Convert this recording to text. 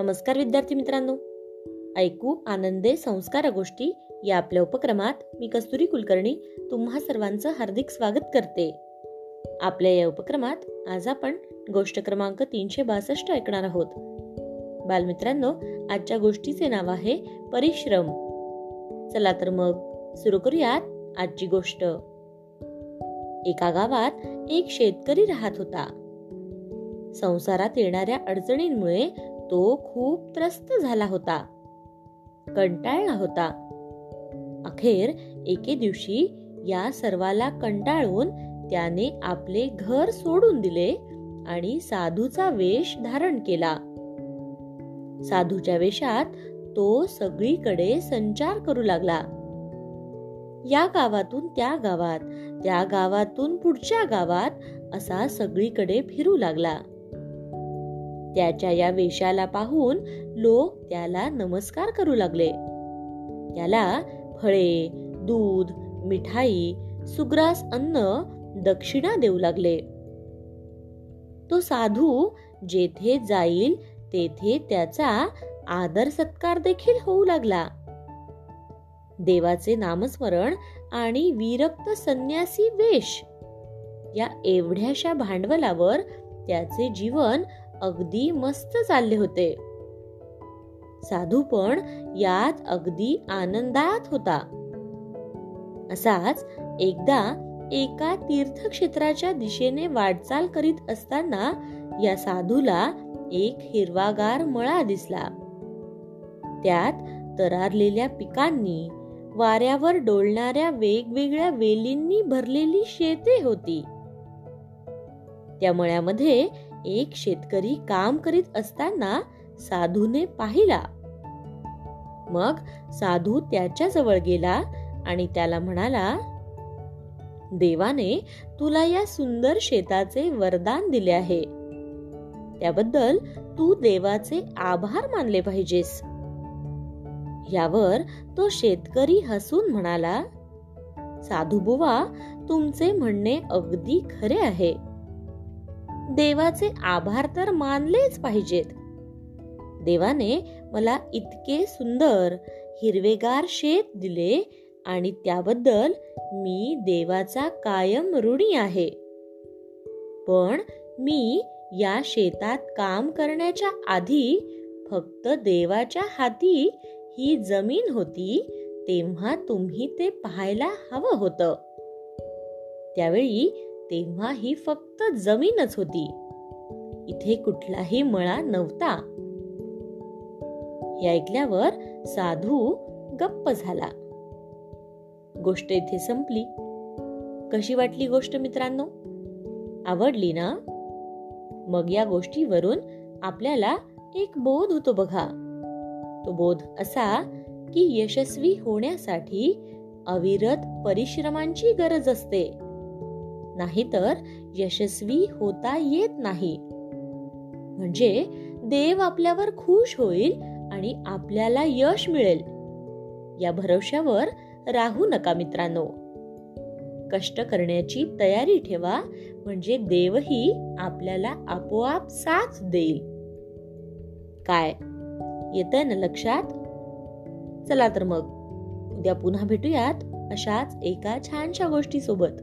नमस्कार विद्यार्थी मित्रांनो. ऐकू आनंदे संस्कार गोष्टी या आपल्या उपक्रमात मी कस्तुरी कुलकर्णी तुम्हा सर्वांचं हार्दिक स्वागत करते. आपल्या या उपक्रमात आज आपण गोष्ट क्रमांक तीनशे बासष्ट ऐकणार आहोत. बालमित्रांनो आजच्या गोष्टीचे नाव आहे परिश्रम. चला तर मग सुरू करूयात आजची गोष्ट. एका गावात एक शेतकरी राहत होता. संसारात येणाऱ्या अडचणींमुळे तो खूप त्रस्त झाला होता. कंटाळला होता. अखेर एके दिवशी या सर्वाला कंटाळून त्याने आपले घर सोडून दिले आणि साधूचा वेश धारण केला. साधूच्या वेशात तो सगळीकडे संचार करू लागला. या गावातून त्या गावात त्या गावातून पुढच्या गावात असा सगळीकडे फिरू लागला. त्याच्या या वेशाला पाहून लोक त्याला नमस्कार करू लागले. त्याला फळे दूध मिठाई सुग्रास अन्न दक्षिणा देऊ लागले. तो साधू जेथे जाईल तेथे त्याचा आदर सत्कार देखील होऊ लागला. देवाचे नामस्मरण आणि विरक्त संन्यासी वेश या एवढ्याशा भांडवलावर त्याचे जीवन अगदी मस्त चालले होते. साधू पण यात अगदी आनंदात होता. असाच एकदा एका तीर्थक्षेत्राच्या दिशेने वाटचाल करीत असताना या साधूला एक हिरवागार मळा दिसला. त्यात तरारलेल्या पिकांनी वाऱ्यावर डोलणाऱ्या वेगवेगळ्या वेलींनी भरलेली शेते होती. त्या मळ्यामध्ये एक शेतकरी काम करीत असताना साधूने पाहिला. मग साधू त्याच्याजवळ गेला आणि त्याला म्हणाला देवाने तुला या सुंदर शेताचे वरदान दिले आहे. त्याबद्दल तू देवाचे आभार मानले पाहिजेस. यावर तो शेतकरी हसून म्हणाला साधू बुवा तुमचे म्हणणे अगदी खरे आहे. देवाचे आभार तर मानलेच पाहिजेत. देवाने मला इतके सुंदर हिरवेगार शेत दिले आणि त्याबद्दल मी देवाचा कायम ऋणी आहे. पण मी या शेतात काम करण्याच्या आधी फक्त देवाच्या हाती ही जमीन होती तेव्हा तुम्ही ते पाहायला हवं होतं. त्यावेळी तेव्हा ही फक्त जमीनच होती. इथे कुठलाही मळा नव्हता. हे ऐकल्यावर साधू गप्प झाला. गोष्ट इथे संपली. कशी वाटली गोष्ट मित्रांनो? आवडली ना? मग या गोष्टीवरून आपल्याला एक बोध होतो बघा. तो बोध असा की यशस्वी होण्यासाठी अविरत परिश्रमांची गरज असते. नाहीतर यशस्वी होता येत नाही. म्हणजे देव आपल्यावर खुश होईल आणि आपल्याला यश मिळेल. या भरवशावर राहू नका मित्रांनो. कष्ट करण्याची तयारी ठेवा म्हणजे देवही आपल्याला आपोआप साथ देईल. काय? येत ना लक्षात? चला तर मग. उद्या पुन्हा भेटूयात अशाच एका छानशा गोष्टी सोबत